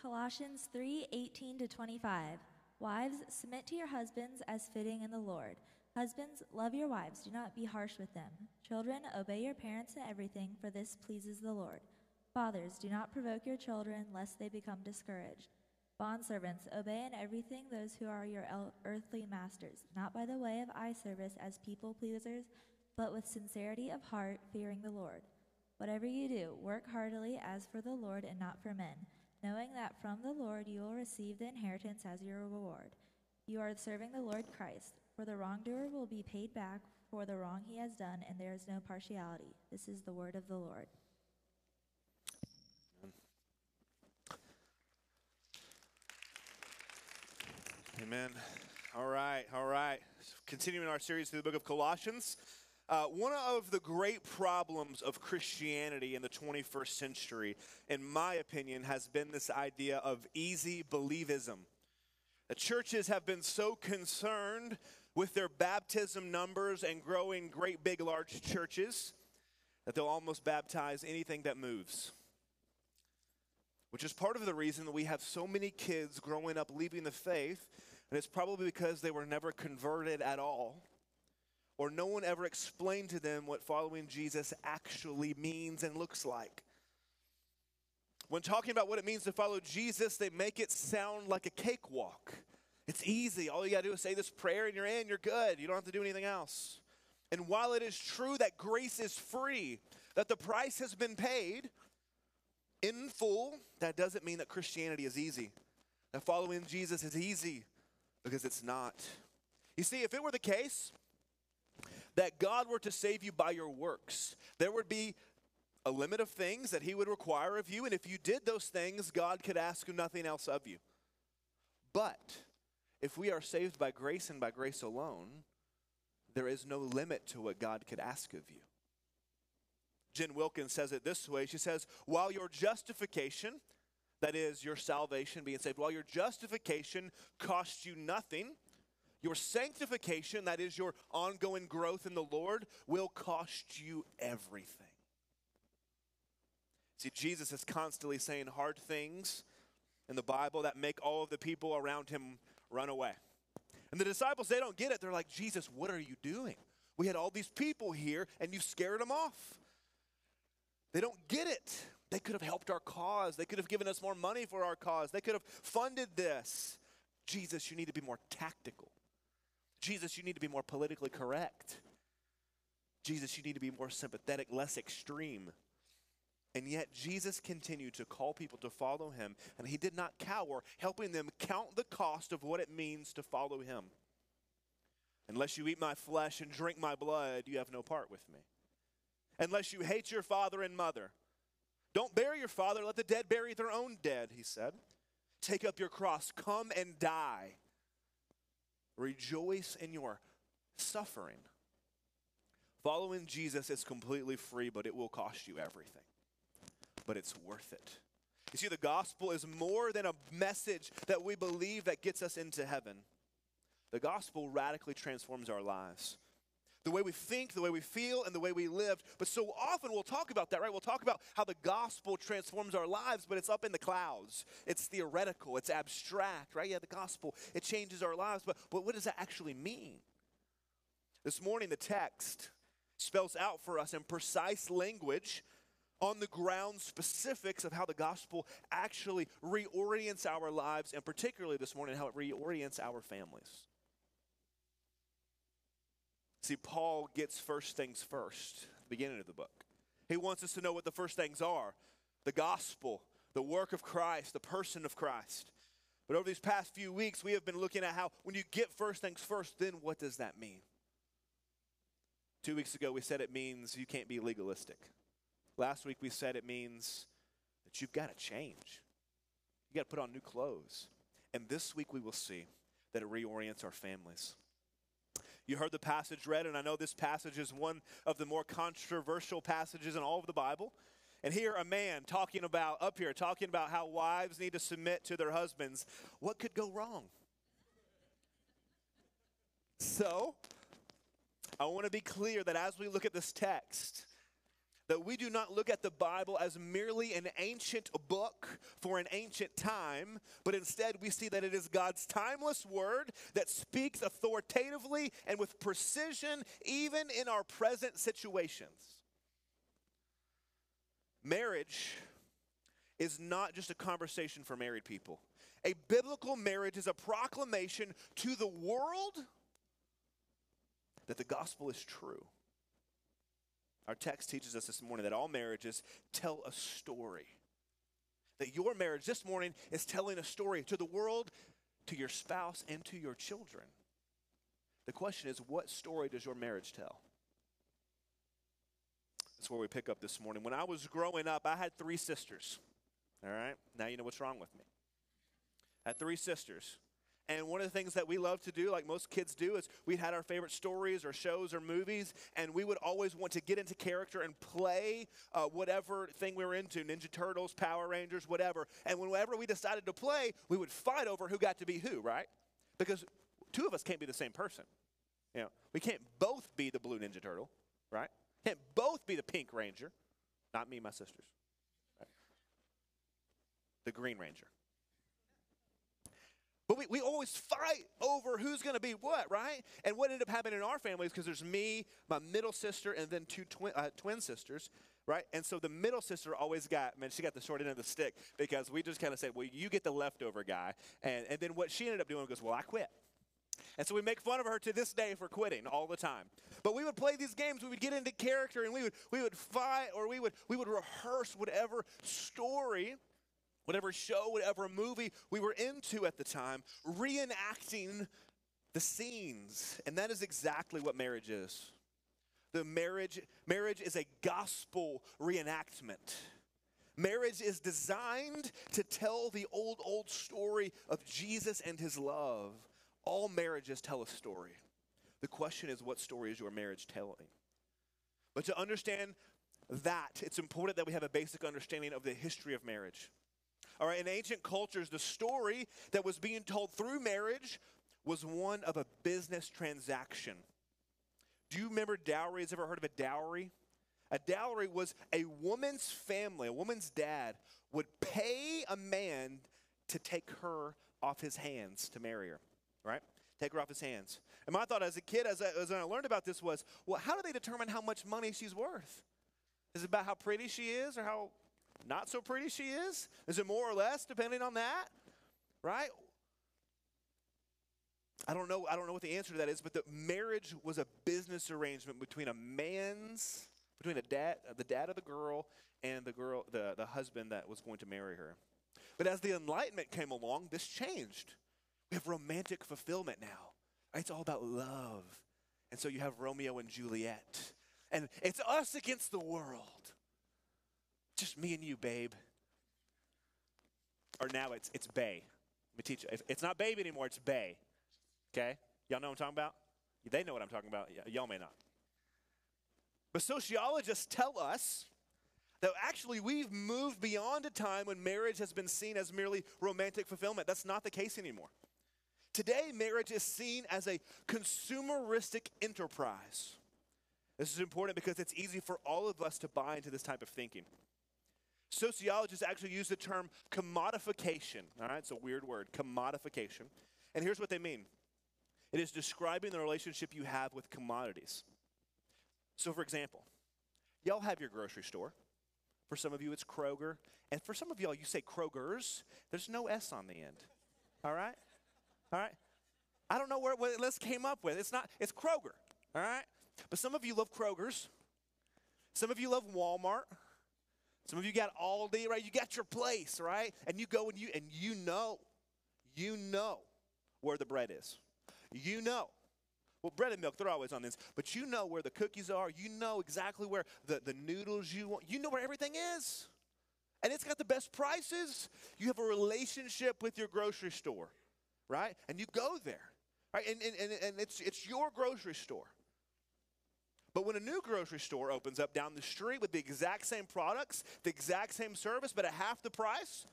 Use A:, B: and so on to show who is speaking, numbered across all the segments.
A: Colossians 3 18 to 25. Wives, submit to your husbands as fitting in the Lord. Husbands, love your wives, do not be harsh with them. Children, obey your parents in everything, for this pleases the Lord. Fathers, do not provoke your children, lest they become discouraged. Bondservants, obey in everything those who are your earthly masters, not by the way of eye service as people pleasers, but with sincerity of heart, fearing the Lord. Whatever you do, work heartily as for the Lord and not for men, knowing that from the Lord you will receive the inheritance as your reward. You are serving the Lord Christ, for the wrongdoer will be paid back for the wrong he has done, and there is no partiality. This is the word of the Lord.
B: Amen. All right, all right. Continuing our series through the book of Colossians. Uh, one of the great problems of Christianity in the 21st century, in my opinion, has been this idea of easy believism. The churches have been so concerned with their baptism numbers and growing great, big, large churches that they'll almost baptize anything that moves. Which is part of the reason that we have so many kids growing up leaving the faith, and it's probably because they were never converted at all or no one ever explained to them what following Jesus actually means and looks like. When talking about what it means to follow Jesus, they make it sound like a cakewalk. It's easy. All you got to do is say this prayer and you're in, you're good. You don't have to do anything else. And while it is true that grace is free, that the price has been paid in full, that doesn't mean that Christianity is easy. That following Jesus is easy because it's not. You see, if it were the case, that God were to save you by your works, there would be a limit of things that He would require of you. And if you did those things, God could ask nothing else of you. But if we are saved by grace and by grace alone, there is no limit to what God could ask of you. Jen Wilkins says it this way She says, While your justification, that is, your salvation, being saved, while your justification costs you nothing, your sanctification, that is your ongoing growth in the Lord, will cost you everything. See, Jesus is constantly saying hard things in the Bible that make all of the people around him run away. And the disciples, they don't get it. They're like, Jesus, what are you doing? We had all these people here and you scared them off. They don't get it. They could have helped our cause. They could have given us more money for our cause. They could have funded this. Jesus, you need to be more tactical. Jesus, you need to be more politically correct. Jesus, you need to be more sympathetic, less extreme. And yet, Jesus continued to call people to follow him, and he did not cower, helping them count the cost of what it means to follow him. Unless you eat my flesh and drink my blood, you have no part with me. Unless you hate your father and mother, don't bury your father, let the dead bury their own dead, he said. Take up your cross, come and die. Rejoice in your suffering. Following Jesus is completely free, but it will cost you everything. But it's worth it. You see, the gospel is more than a message that we believe that gets us into heaven. The gospel radically transforms our lives. The way we think, the way we feel, and the way we live. But so often we'll talk about that, right? We'll talk about how the gospel transforms our lives, but it's up in the clouds. It's theoretical, it's abstract, right? Yeah, the gospel, it changes our lives, but, but what does that actually mean? This morning, the text spells out for us in precise language on the ground specifics of how the gospel actually reorients our lives, and particularly this morning, how it reorients our families. See, Paul gets first things first beginning of the book. He wants us to know what the first things are the gospel, the work of Christ, the person of Christ. But over these past few weeks, we have been looking at how when you get first things first, then what does that mean? Two weeks ago, we said it means you can't be legalistic. Last week, we said it means that you've got to change. You got to put on new clothes. And this week, we will see that it reorients our families. You heard the passage read, and I know this passage is one of the more controversial passages in all of the Bible. And here, a man talking about, up here, talking about how wives need to submit to their husbands. What could go wrong? So, I want to be clear that as we look at this text, that we do not look at the Bible as merely an ancient book for an ancient time, but instead we see that it is God's timeless word that speaks authoritatively and with precision, even in our present situations. Marriage is not just a conversation for married people. A biblical marriage is a proclamation to the world that the gospel is true. Our text teaches us this morning that all marriages tell a story. That your marriage this morning is telling a story to the world, to your spouse, and to your children. The question is, what story does your marriage tell? That's where we pick up this morning. When I was growing up, I had three sisters. All right? Now you know what's wrong with me. I had three sisters. And one of the things that we love to do, like most kids do, is we had our favorite stories or shows or movies, and we would always want to get into character and play uh, whatever thing we were into Ninja Turtles, Power Rangers, whatever. And whenever we decided to play, we would fight over who got to be who, right? Because two of us can't be the same person. You know, we can't both be the blue Ninja Turtle, right? Can't both be the Pink Ranger. Not me, my sisters. Right? The Green Ranger. But we, we always fight over who's going to be what, right? And what ended up happening in our family is because there's me, my middle sister, and then two twin, uh, twin sisters, right? And so the middle sister always got, man, she got the short end of the stick because we just kind of said, well, you get the leftover guy. And, and then what she ended up doing was, well, I quit. And so we make fun of her to this day for quitting all the time. But we would play these games, we would get into character, and we would, we would fight or we would, we would rehearse whatever story whatever show, whatever movie we were into at the time, reenacting the scenes. And that is exactly what marriage is. The marriage, marriage is a gospel reenactment. Marriage is designed to tell the old, old story of Jesus and his love. All marriages tell a story. The question is, what story is your marriage telling? But to understand that, it's important that we have a basic understanding of the history of marriage. All right, in ancient cultures, the story that was being told through marriage was one of a business transaction. Do you remember dowry? ever heard of a dowry? A dowry was a woman's family, a woman's dad would pay a man to take her off his hands to marry her, right? Take her off his hands. And my thought as a kid, as I, as I learned about this, was well, how do they determine how much money she's worth? Is it about how pretty she is or how not so pretty she is? Is it more or less depending on that? Right? I don't know I don't know what the answer to that is, but the marriage was a business arrangement between a man's between a dad the dad of the girl and the girl the, the husband that was going to marry her. But as the enlightenment came along, this changed. We have romantic fulfillment now. It's all about love. And so you have Romeo and Juliet. And it's us against the world. Just me and you, babe. Or now it's it's Bay. Let me teach you. It's not babe anymore, it's Bay. Okay? Y'all know what I'm talking about? They know what I'm talking about. Y'all may not. But sociologists tell us that actually we've moved beyond a time when marriage has been seen as merely romantic fulfillment. That's not the case anymore. Today, marriage is seen as a consumeristic enterprise. This is important because it's easy for all of us to buy into this type of thinking. Sociologists actually use the term commodification. All right, it's a weird word, commodification. And here's what they mean it is describing the relationship you have with commodities. So, for example, y'all have your grocery store. For some of you, it's Kroger. And for some of y'all, you say Kroger's. There's no S on the end. All right? All right? I don't know where what this came up with. It's not, it's Kroger. All right? But some of you love Kroger's. Some of you love Walmart. Some of you got Aldi, right? You got your place, right? And you go and you and you know, you know where the bread is. You know. Well, bread and milk, they're always on this, but you know where the cookies are. You know exactly where the, the noodles you want. You know where everything is. And it's got the best prices. You have a relationship with your grocery store, right? And you go there, right? And, and, and, and it's, it's your grocery store. But when a new grocery store opens up down the street with the exact same products, the exact same service, but at half the price,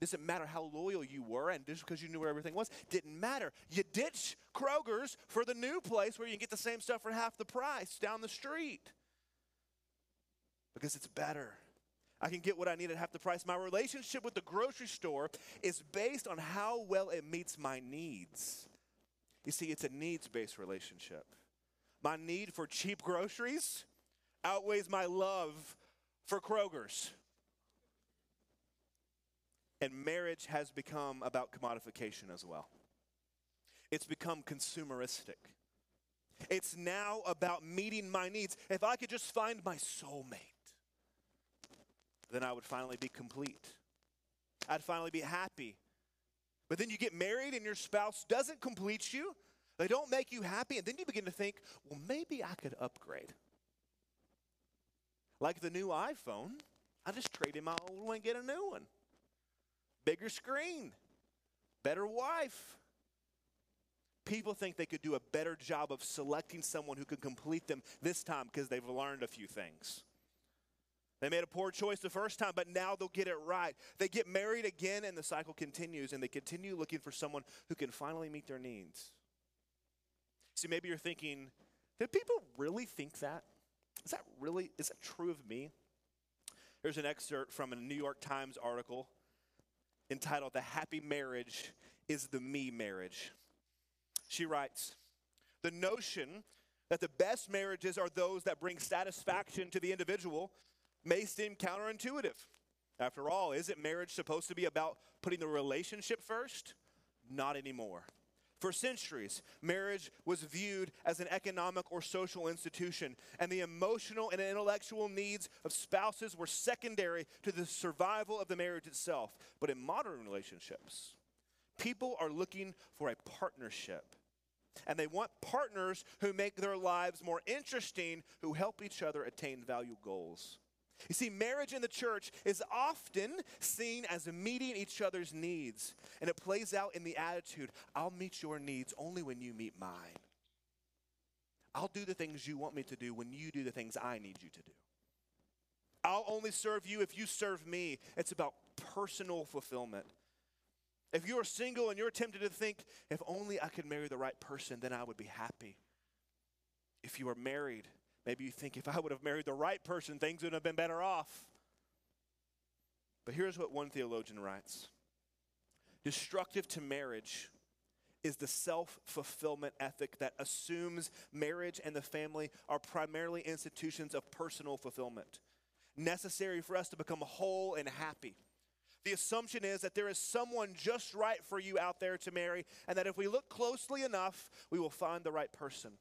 B: doesn't matter how loyal you were, and just because you knew where everything was, didn't matter. You ditch Kroger's for the new place where you can get the same stuff for half the price down the street. because it's better. I can get what I need at half the price. My relationship with the grocery store is based on how well it meets my needs. You see, it's a needs based relationship. My need for cheap groceries outweighs my love for Kroger's. And marriage has become about commodification as well. It's become consumeristic. It's now about meeting my needs. If I could just find my soulmate, then I would finally be complete. I'd finally be happy. But then you get married and your spouse doesn't complete you, they don't make you happy, and then you begin to think, well, maybe I could upgrade. Like the new iPhone, I just trade in my old one and get a new one. Bigger screen, better wife. People think they could do a better job of selecting someone who could complete them this time because they've learned a few things. They made a poor choice the first time, but now they'll get it right. They get married again, and the cycle continues, and they continue looking for someone who can finally meet their needs. See, maybe you're thinking, did people really think that? Is that really, is that true of me? Here's an excerpt from a New York Times article entitled The Happy Marriage is the Me Marriage. She writes, The notion that the best marriages are those that bring satisfaction to the individual may seem counterintuitive. After all, isn't marriage supposed to be about putting the relationship first? Not anymore. For centuries, marriage was viewed as an economic or social institution, and the emotional and intellectual needs of spouses were secondary to the survival of the marriage itself. But in modern relationships, people are looking for a partnership, and they want partners who make their lives more interesting, who help each other attain value goals. You see, marriage in the church is often seen as meeting each other's needs, and it plays out in the attitude I'll meet your needs only when you meet mine. I'll do the things you want me to do when you do the things I need you to do. I'll only serve you if you serve me. It's about personal fulfillment. If you are single and you're tempted to think, if only I could marry the right person, then I would be happy. If you are married, Maybe you think if I would have married the right person, things would have been better off. But here's what one theologian writes Destructive to marriage is the self fulfillment ethic that assumes marriage and the family are primarily institutions of personal fulfillment, necessary for us to become whole and happy. The assumption is that there is someone just right for you out there to marry, and that if we look closely enough, we will find the right person.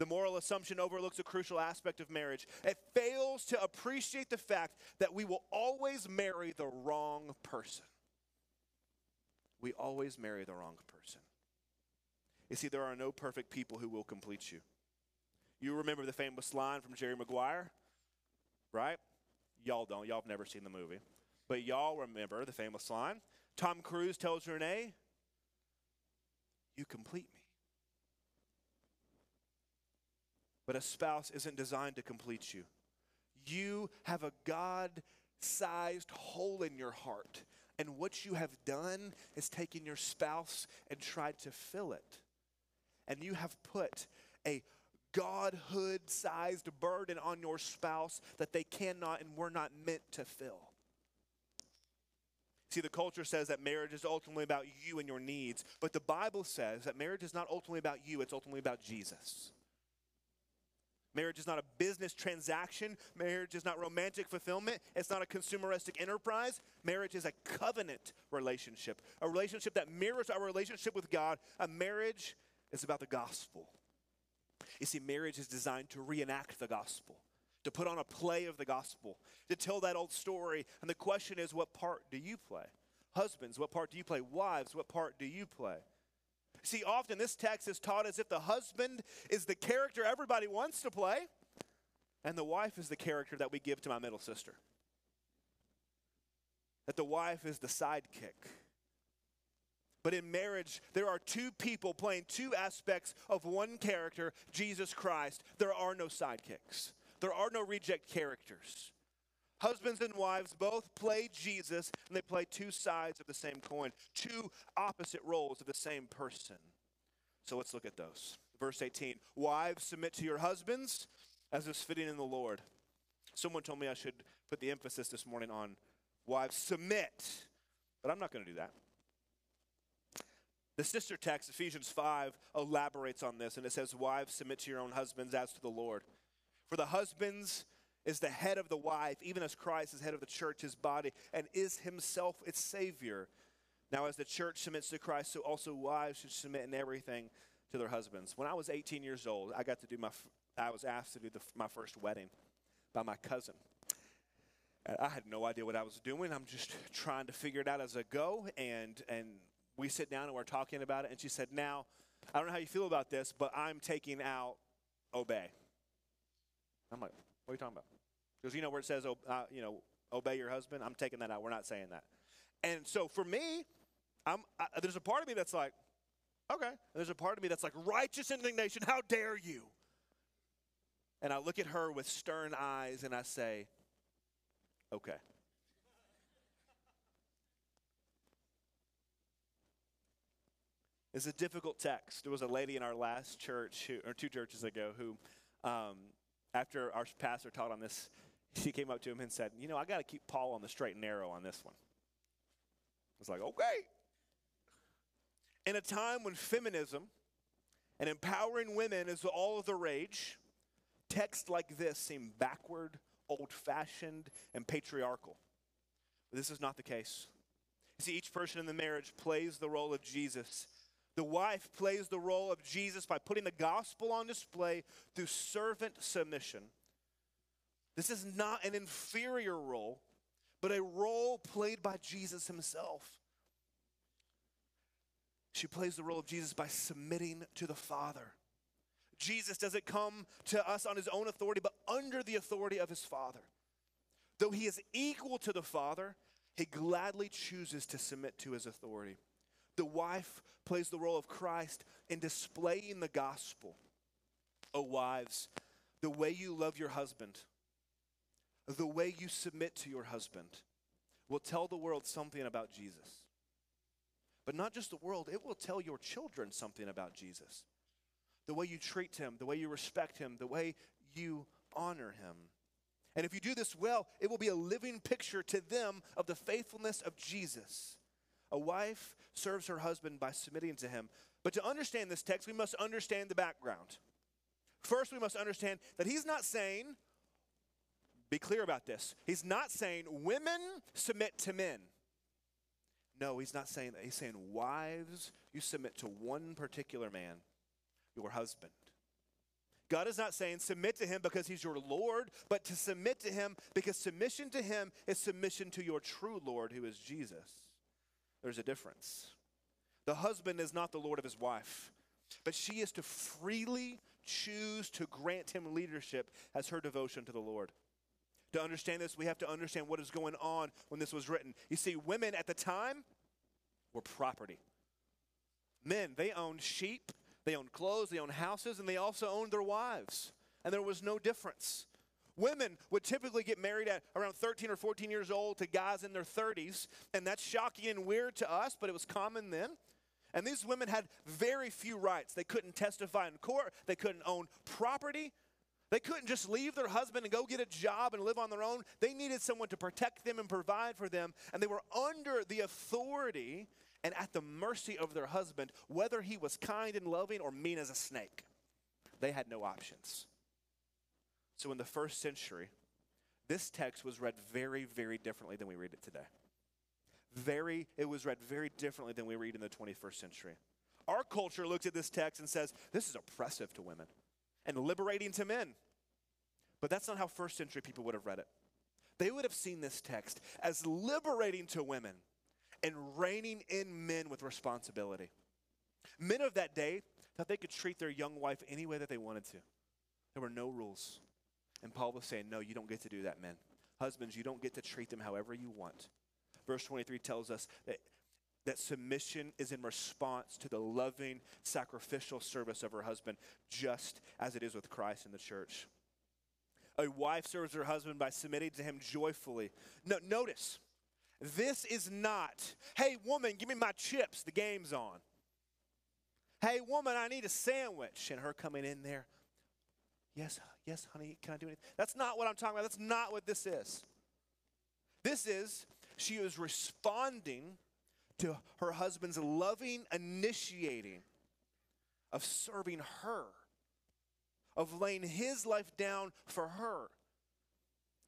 B: The moral assumption overlooks a crucial aspect of marriage. It fails to appreciate the fact that we will always marry the wrong person. We always marry the wrong person. You see, there are no perfect people who will complete you. You remember the famous line from Jerry Maguire, right? Y'all don't. Y'all have never seen the movie. But y'all remember the famous line. Tom Cruise tells Renee, You complete me. But a spouse isn't designed to complete you. You have a God sized hole in your heart. And what you have done is taken your spouse and tried to fill it. And you have put a godhood sized burden on your spouse that they cannot and were not meant to fill. See, the culture says that marriage is ultimately about you and your needs, but the Bible says that marriage is not ultimately about you, it's ultimately about Jesus. Marriage is not a business transaction. Marriage is not romantic fulfillment. It's not a consumeristic enterprise. Marriage is a covenant relationship, a relationship that mirrors our relationship with God. A marriage is about the gospel. You see, marriage is designed to reenact the gospel, to put on a play of the gospel, to tell that old story. And the question is, what part do you play? Husbands, what part do you play? Wives, what part do you play? See, often this text is taught as if the husband is the character everybody wants to play, and the wife is the character that we give to my middle sister. That the wife is the sidekick. But in marriage, there are two people playing two aspects of one character, Jesus Christ. There are no sidekicks, there are no reject characters. Husbands and wives both play Jesus, and they play two sides of the same coin, two opposite roles of the same person. So let's look at those. Verse 18 Wives, submit to your husbands as is fitting in the Lord. Someone told me I should put the emphasis this morning on wives submit, but I'm not going to do that. The sister text, Ephesians 5, elaborates on this, and it says, Wives, submit to your own husbands as to the Lord. For the husbands is the head of the wife, even as Christ is head of the church, his body, and is himself its Savior. Now, as the church submits to Christ, so also wives should submit in everything to their husbands. When I was 18 years old, I got to do my, I was asked to do the, my first wedding by my cousin. And I had no idea what I was doing. I'm just trying to figure it out as I go. And, and we sit down and we're talking about it. And she said, Now, I don't know how you feel about this, but I'm taking out obey. I'm like, What are you talking about? Because you know where it says, uh, you know, obey your husband? I'm taking that out. We're not saying that. And so for me, I'm, I, there's a part of me that's like, okay. And there's a part of me that's like, righteous indignation, how dare you? And I look at her with stern eyes and I say, okay. It's a difficult text. There was a lady in our last church, who, or two churches ago, who, um, after our pastor taught on this, she came up to him and said, You know, I got to keep Paul on the straight and narrow on this one. I was like, Okay. In a time when feminism and empowering women is all of the rage, texts like this seem backward, old fashioned, and patriarchal. But this is not the case. You see, each person in the marriage plays the role of Jesus. The wife plays the role of Jesus by putting the gospel on display through servant submission. This is not an inferior role, but a role played by Jesus himself. She plays the role of Jesus by submitting to the Father. Jesus doesn't come to us on his own authority, but under the authority of his Father. Though he is equal to the Father, he gladly chooses to submit to his authority. The wife plays the role of Christ in displaying the gospel. Oh, wives, the way you love your husband, the way you submit to your husband, will tell the world something about Jesus. But not just the world, it will tell your children something about Jesus. The way you treat him, the way you respect him, the way you honor him. And if you do this well, it will be a living picture to them of the faithfulness of Jesus. A wife serves her husband by submitting to him. But to understand this text, we must understand the background. First, we must understand that he's not saying, be clear about this, he's not saying women submit to men. No, he's not saying that. He's saying, wives, you submit to one particular man, your husband. God is not saying submit to him because he's your Lord, but to submit to him because submission to him is submission to your true Lord, who is Jesus. There's a difference. The husband is not the Lord of his wife, but she is to freely choose to grant him leadership as her devotion to the Lord. To understand this, we have to understand what is going on when this was written. You see, women at the time were property. Men, they owned sheep, they owned clothes, they owned houses, and they also owned their wives. And there was no difference. Women would typically get married at around 13 or 14 years old to guys in their 30s, and that's shocking and weird to us, but it was common then. And these women had very few rights. They couldn't testify in court, they couldn't own property, they couldn't just leave their husband and go get a job and live on their own. They needed someone to protect them and provide for them. And they were under the authority and at the mercy of their husband, whether he was kind and loving or mean as a snake. They had no options. So in the first century, this text was read very, very differently than we read it today. Very, it was read very differently than we read in the 21st century. Our culture looks at this text and says, this is oppressive to women and liberating to men. But that's not how first century people would have read it. They would have seen this text as liberating to women and reining in men with responsibility. Men of that day thought they could treat their young wife any way that they wanted to. There were no rules. And Paul was saying, No, you don't get to do that, men. Husbands, you don't get to treat them however you want. Verse 23 tells us that that submission is in response to the loving, sacrificial service of her husband, just as it is with Christ in the church. A wife serves her husband by submitting to him joyfully. No, notice, this is not, hey, woman, give me my chips, the game's on. Hey, woman, I need a sandwich. And her coming in there, Yes, yes, honey, can I do anything? That's not what I'm talking about. That's not what this is. This is, she is responding to her husband's loving initiating of serving her, of laying his life down for her.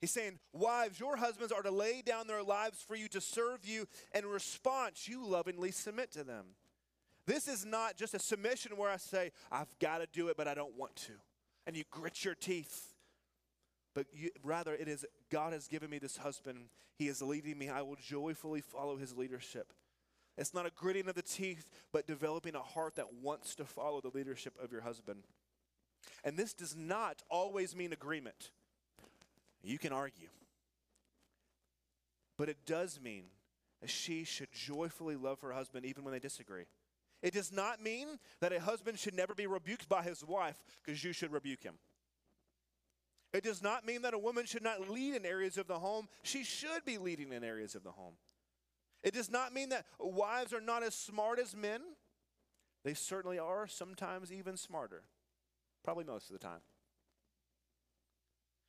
B: He's saying, Wives, your husbands are to lay down their lives for you to serve you. And in response, you lovingly submit to them. This is not just a submission where I say, I've got to do it, but I don't want to. And you grit your teeth. But you, rather, it is God has given me this husband. He is leading me. I will joyfully follow his leadership. It's not a gritting of the teeth, but developing a heart that wants to follow the leadership of your husband. And this does not always mean agreement. You can argue. But it does mean that she should joyfully love her husband even when they disagree. It does not mean that a husband should never be rebuked by his wife because you should rebuke him. It does not mean that a woman should not lead in areas of the home. She should be leading in areas of the home. It does not mean that wives are not as smart as men. They certainly are, sometimes even smarter, probably most of the time.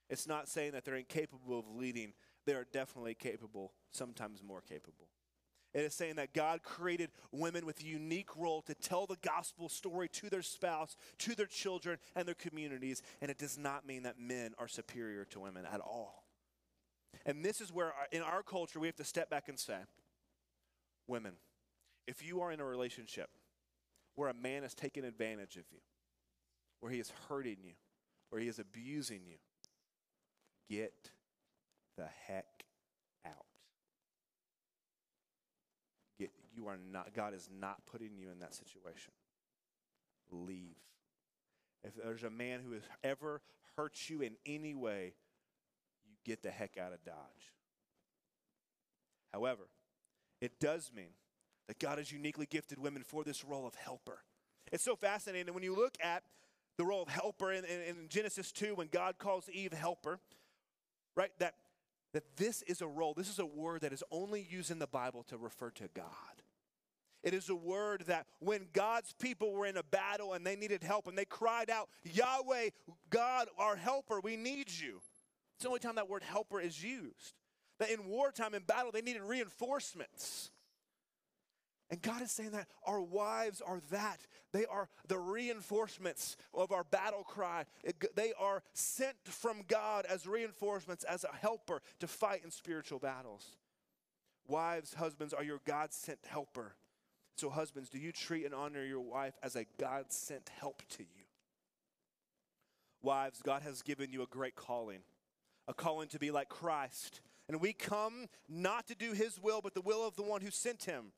B: It's not saying that they're incapable of leading. They are definitely capable, sometimes more capable. It is saying that God created women with a unique role to tell the gospel story to their spouse, to their children, and their communities. And it does not mean that men are superior to women at all. And this is where, uh, in our culture, we have to step back and say, women, if you are in a relationship where a man is taking advantage of you, where he is hurting you, where he is abusing you, get the heck out. Get, you are not, God is not putting you in that situation. Leave. If there's a man who has ever hurt you in any way, you get the heck out of Dodge. However, it does mean that God has uniquely gifted women for this role of helper. It's so fascinating. When you look at the role of helper in, in, in Genesis 2, when God calls Eve helper, right? That, that this is a role, this is a word that is only used in the Bible to refer to God. It is a word that when God's people were in a battle and they needed help and they cried out, Yahweh, God, our helper, we need you. It's the only time that word helper is used. That in wartime, in battle, they needed reinforcements. And God is saying that our wives are that. They are the reinforcements of our battle cry. They are sent from God as reinforcements, as a helper to fight in spiritual battles. Wives, husbands are your God sent helper. So, husbands, do you treat and honor your wife as a God sent help to you? Wives, God has given you a great calling, a calling to be like Christ. And we come not to do his will, but the will of the one who sent him.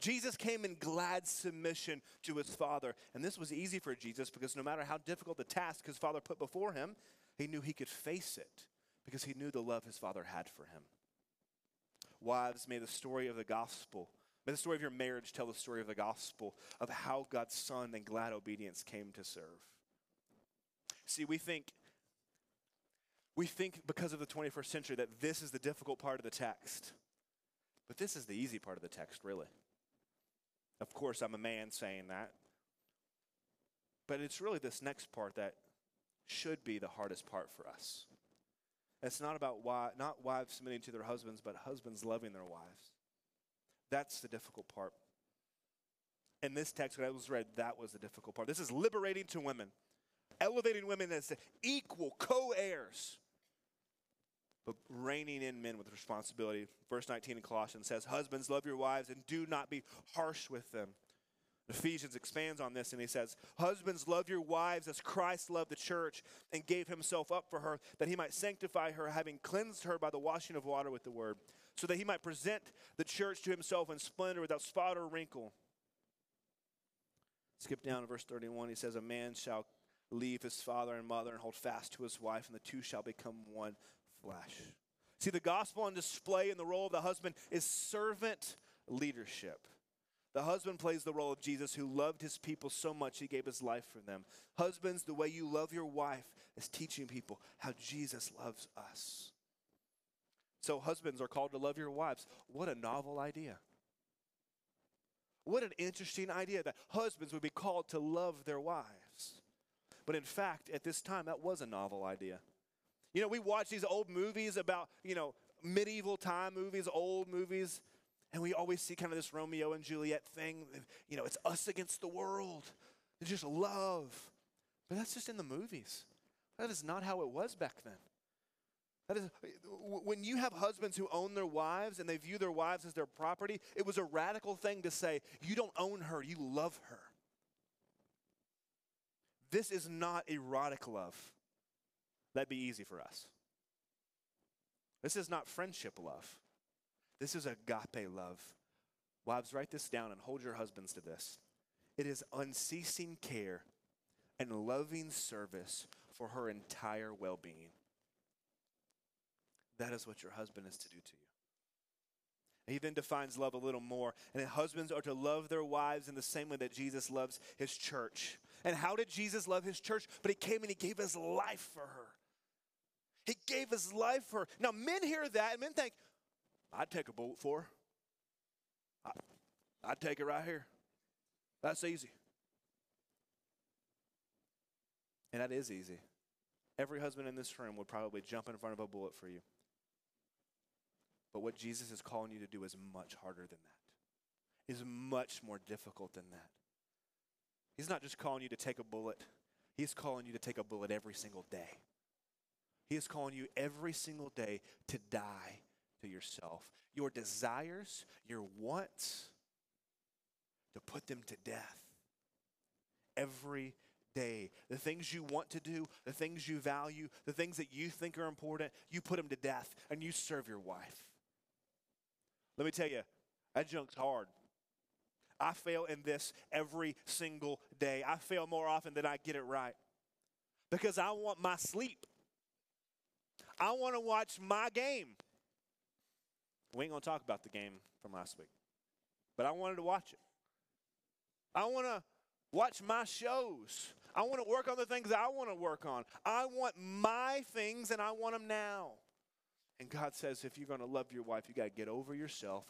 B: Jesus came in glad submission to his Father. And this was easy for Jesus because no matter how difficult the task his Father put before him, he knew he could face it because he knew the love his Father had for him. Wives, may the story of the gospel, may the story of your marriage tell the story of the gospel of how God's Son and glad obedience came to serve. See, we think we think because of the 21st century that this is the difficult part of the text. But this is the easy part of the text, really. Of course, I'm a man saying that. But it's really this next part that should be the hardest part for us. It's not about why, not wives submitting to their husbands, but husbands loving their wives. That's the difficult part. In this text, when I was read, that was the difficult part. This is liberating to women, elevating women as equal co heirs but reining in men with responsibility. Verse 19 in Colossians says, Husbands, love your wives and do not be harsh with them. Ephesians expands on this and he says, Husbands, love your wives as Christ loved the church and gave himself up for her, that he might sanctify her, having cleansed her by the washing of water with the word, so that he might present the church to himself in splendor without spot or wrinkle. Skip down to verse 31. He says, A man shall leave his father and mother and hold fast to his wife, and the two shall become one flesh. See, the gospel on display in the role of the husband is servant leadership. The husband plays the role of Jesus who loved his people so much he gave his life for them. Husbands, the way you love your wife is teaching people how Jesus loves us. So, husbands are called to love your wives. What a novel idea. What an interesting idea that husbands would be called to love their wives. But in fact, at this time, that was a novel idea. You know, we watch these old movies about, you know, medieval time movies, old movies, and we always see kind of this Romeo and Juliet thing. You know, it's us against the world. It's just love. But that's just in the movies. That is not how it was back then. That is, when you have husbands who own their wives and they view their wives as their property, it was a radical thing to say, you don't own her, you love her. This is not erotic love. That'd be easy for us. This is not friendship love. This is agape love. Wives, write this down and hold your husbands to this. It is unceasing care and loving service for her entire well being. That is what your husband is to do to you. He then defines love a little more. And husbands are to love their wives in the same way that Jesus loves his church. And how did Jesus love his church? But he came and he gave his life for her. He gave his life for her. Now, men hear that and men think, I'd take a bullet for her. I, I'd take it right here. That's easy. And that is easy. Every husband in this room would probably jump in front of a bullet for you. But what Jesus is calling you to do is much harder than that, is much more difficult than that. He's not just calling you to take a bullet, He's calling you to take a bullet every single day. He is calling you every single day to die to yourself, your desires, your wants, to put them to death every day. The things you want to do, the things you value, the things that you think are important, you put them to death and you serve your wife. Let me tell you, that junk's hard. I fail in this every single day. I fail more often than I get it right because I want my sleep. I want to watch my game. We ain't going to talk about the game from last week, but I wanted to watch it. I want to watch my shows. I want to work on the things I want to work on. I want my things and I want them now. And God says, if you're going to love your wife, you got to get over yourself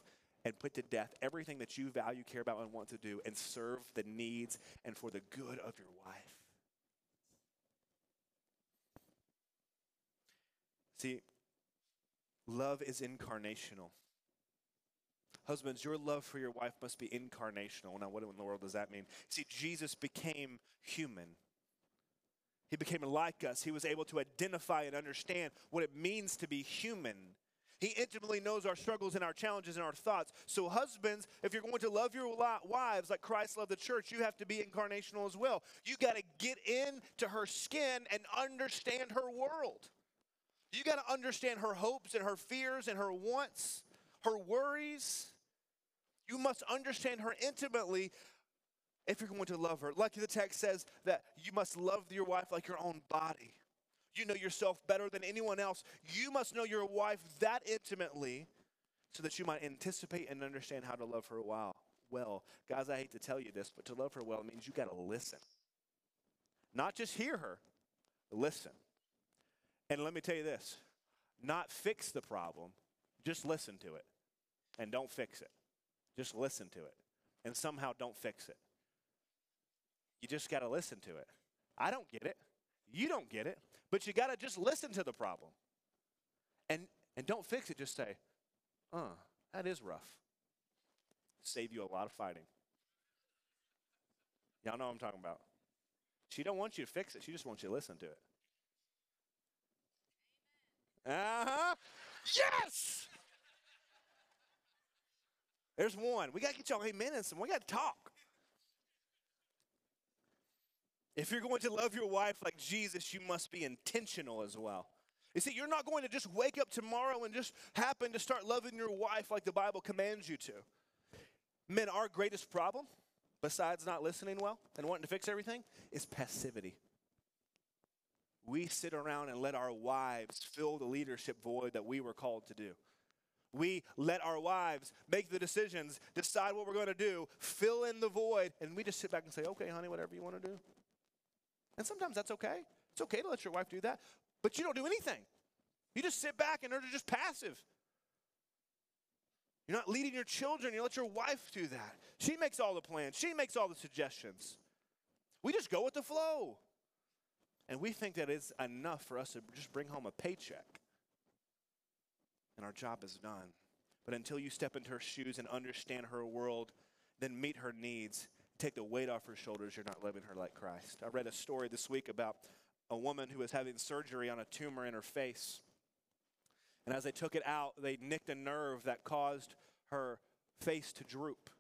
B: and put to death everything that you value, care about, and want to do and serve the needs and for the good of your wife. See, love is incarnational. Husbands, your love for your wife must be incarnational. Now, what in the world does that mean? See, Jesus became human. He became like us. He was able to identify and understand what it means to be human. He intimately knows our struggles and our challenges and our thoughts. So, husbands, if you're going to love your wives like Christ loved the church, you have to be incarnational as well. You got to get into her skin and understand her world. You got to understand her hopes and her fears and her wants, her worries. You must understand her intimately if you're going to love her. Like the text says, that you must love your wife like your own body. You know yourself better than anyone else. You must know your wife that intimately so that you might anticipate and understand how to love her well. Well, guys, I hate to tell you this, but to love her well means you got to listen. Not just hear her, listen. And let me tell you this not fix the problem, just listen to it. And don't fix it. Just listen to it. And somehow don't fix it. You just got to listen to it. I don't get it. You don't get it. But you got to just listen to the problem. And, and don't fix it. Just say, uh, that is rough. Save you a lot of fighting. Y'all know what I'm talking about. She don't want you to fix it. She just wants you to listen to it. Uh-huh. Yes! There's one. We got to get y'all amen and some. We got to talk. If you're going to love your wife like Jesus, you must be intentional as well. You see, you're not going to just wake up tomorrow and just happen to start loving your wife like the Bible commands you to. Men, our greatest problem, besides not listening well and wanting to fix everything, is passivity. We sit around and let our wives fill the leadership void that we were called to do. We let our wives make the decisions, decide what we're going to do, fill in the void, and we just sit back and say, okay, honey, whatever you want to do. And sometimes that's okay. It's okay to let your wife do that, but you don't do anything. You just sit back and are just passive. You're not leading your children. You let your wife do that. She makes all the plans, she makes all the suggestions. We just go with the flow. And we think that it's enough for us to just bring home a paycheck and our job is done. But until you step into her shoes and understand her world, then meet her needs, take the weight off her shoulders, you're not loving her like Christ. I read a story this week about a woman who was having surgery on a tumor in her face. And as they took it out, they nicked a nerve that caused her face to droop.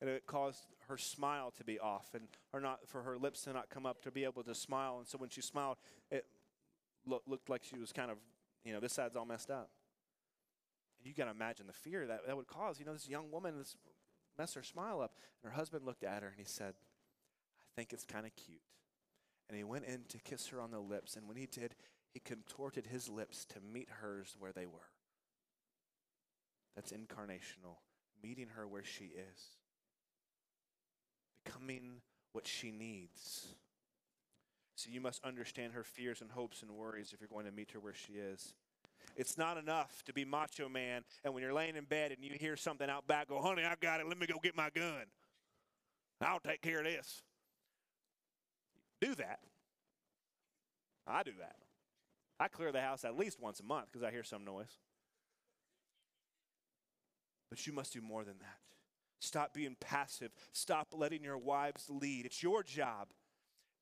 B: And it caused her smile to be off and or not for her lips to not come up to be able to smile. And so when she smiled, it lo- looked like she was kind of, you know, this side's all messed up. And you got to imagine the fear that that would cause. You know, this young woman this mess her smile up. And her husband looked at her and he said, I think it's kind of cute. And he went in to kiss her on the lips. And when he did, he contorted his lips to meet hers where they were. That's incarnational, meeting her where she is, becoming what she needs. So you must understand her fears and hopes and worries if you're going to meet her where she is. It's not enough to be macho man, and when you're laying in bed and you hear something out back, go, honey, I got it. Let me go get my gun. I'll take care of this. Do that. I do that. I clear the house at least once a month because I hear some noise. But you must do more than that. Stop being passive. Stop letting your wives lead. It's your job.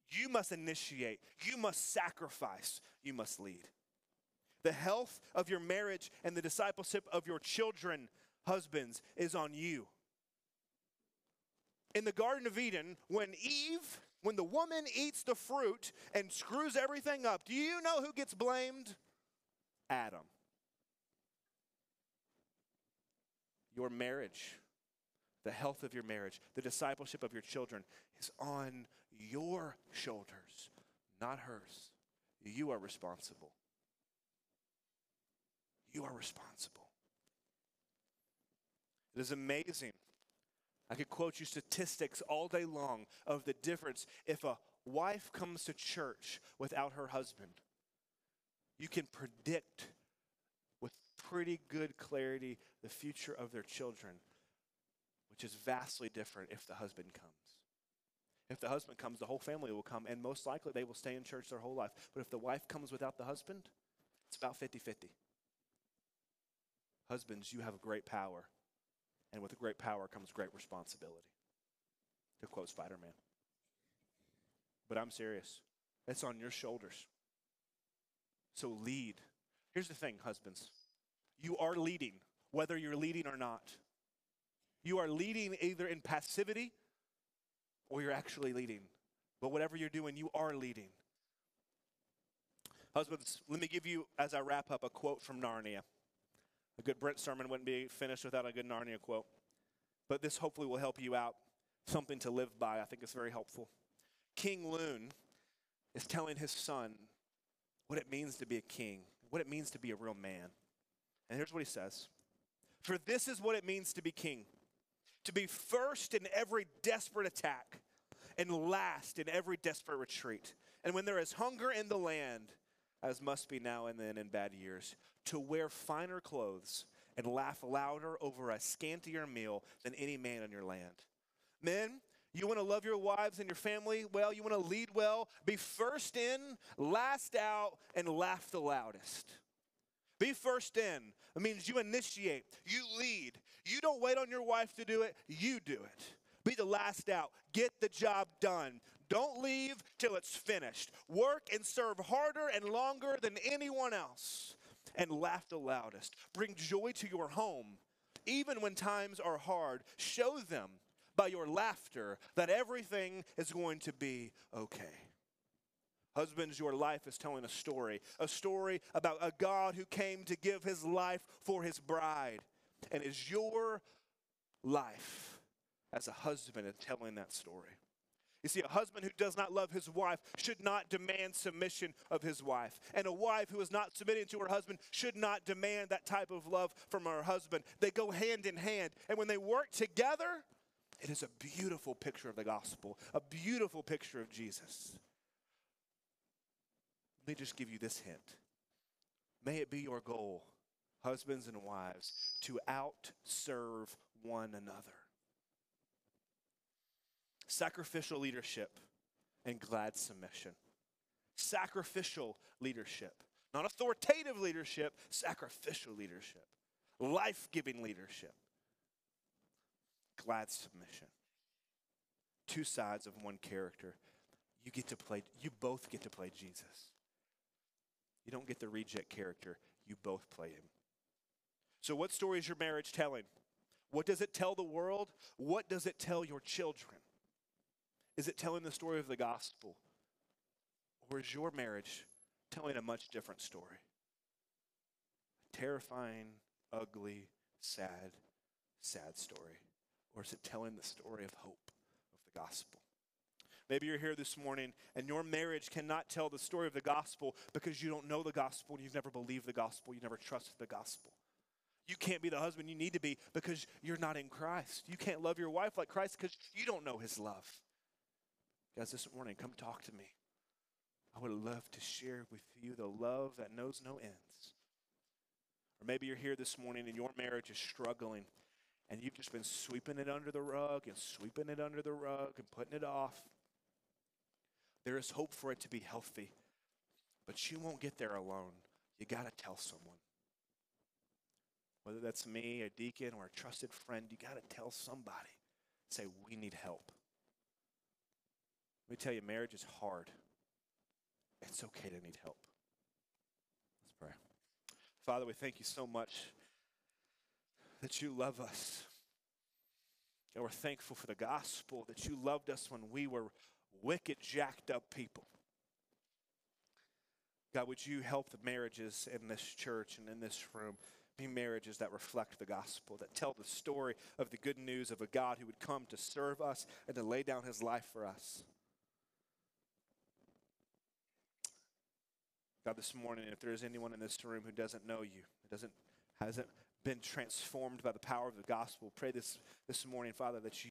B: You must initiate. You must sacrifice. You must lead. The health of your marriage and the discipleship of your children, husbands, is on you. In the Garden of Eden, when Eve, when the woman eats the fruit and screws everything up, do you know who gets blamed? Adam. Your marriage, the health of your marriage, the discipleship of your children is on your shoulders, not hers. You are responsible. You are responsible. It is amazing. I could quote you statistics all day long of the difference if a wife comes to church without her husband. You can predict with pretty good clarity the future of their children, which is vastly different if the husband comes. If the husband comes, the whole family will come, and most likely they will stay in church their whole life. But if the wife comes without the husband, it's about 50 50. Husbands, you have a great power, and with a great power comes great responsibility. To quote Spider Man. But I'm serious, it's on your shoulders. So lead. Here's the thing, husbands you are leading, whether you're leading or not. You are leading either in passivity or you're actually leading. But whatever you're doing, you are leading. Husbands, let me give you, as I wrap up, a quote from Narnia. A good Brent sermon wouldn't be finished without a good Narnia quote. But this hopefully will help you out. Something to live by. I think it's very helpful. King Lune is telling his son what it means to be a king, what it means to be a real man. And here's what he says For this is what it means to be king to be first in every desperate attack and last in every desperate retreat. And when there is hunger in the land, as must be now and then in bad years, to wear finer clothes and laugh louder over a scantier meal than any man in your land. Men, you want to love your wives and your family well, you want to lead well, be first in, last out, and laugh the loudest. Be first in. It means you initiate, you lead. You don't wait on your wife to do it, you do it. Be the last out. Get the job done. Don't leave till it's finished. Work and serve harder and longer than anyone else. And laugh the loudest. Bring joy to your home. Even when times are hard, show them by your laughter that everything is going to be okay. Husbands, your life is telling a story, a story about a God who came to give his life for his bride. And is your life as a husband in telling that story? You see, a husband who does not love his wife should not demand submission of his wife. And a wife who is not submitting to her husband should not demand that type of love from her husband. They go hand in hand. And when they work together, it is a beautiful picture of the gospel, a beautiful picture of Jesus. Let me just give you this hint. May it be your goal, husbands and wives, to outserve one another. Sacrificial leadership and glad submission. sacrificial leadership. Not authoritative leadership, sacrificial leadership, life giving leadership, glad submission. Two sides of one character. You get to play, you both get to play Jesus. You don't get the reject character, you both play him. So, what story is your marriage telling? What does it tell the world? What does it tell your children? Is it telling the story of the gospel? Or is your marriage telling a much different story? A terrifying, ugly, sad, sad story. Or is it telling the story of hope of the gospel? Maybe you're here this morning and your marriage cannot tell the story of the gospel because you don't know the gospel and you've never believed the gospel, you never trusted the gospel. You can't be the husband you need to be because you're not in Christ. You can't love your wife like Christ because you don't know his love. Guys, this morning, come talk to me. I would love to share with you the love that knows no ends. Or maybe you're here this morning and your marriage is struggling and you've just been sweeping it under the rug and sweeping it under the rug and putting it off. There is hope for it to be healthy, but you won't get there alone. You got to tell someone. Whether that's me, a deacon, or a trusted friend, you got to tell somebody. Say, we need help. Let me tell you, marriage is hard. It's okay to need help. Let's pray. Father, we thank you so much that you love us. And we're thankful for the gospel that you loved us when we were wicked, jacked up people. God, would you help the marriages in this church and in this room be marriages that reflect the gospel, that tell the story of the good news of a God who would come to serve us and to lay down his life for us? God, this morning, if there is anyone in this room who doesn't know you, doesn't hasn't been transformed by the power of the gospel, pray this this morning, Father, that you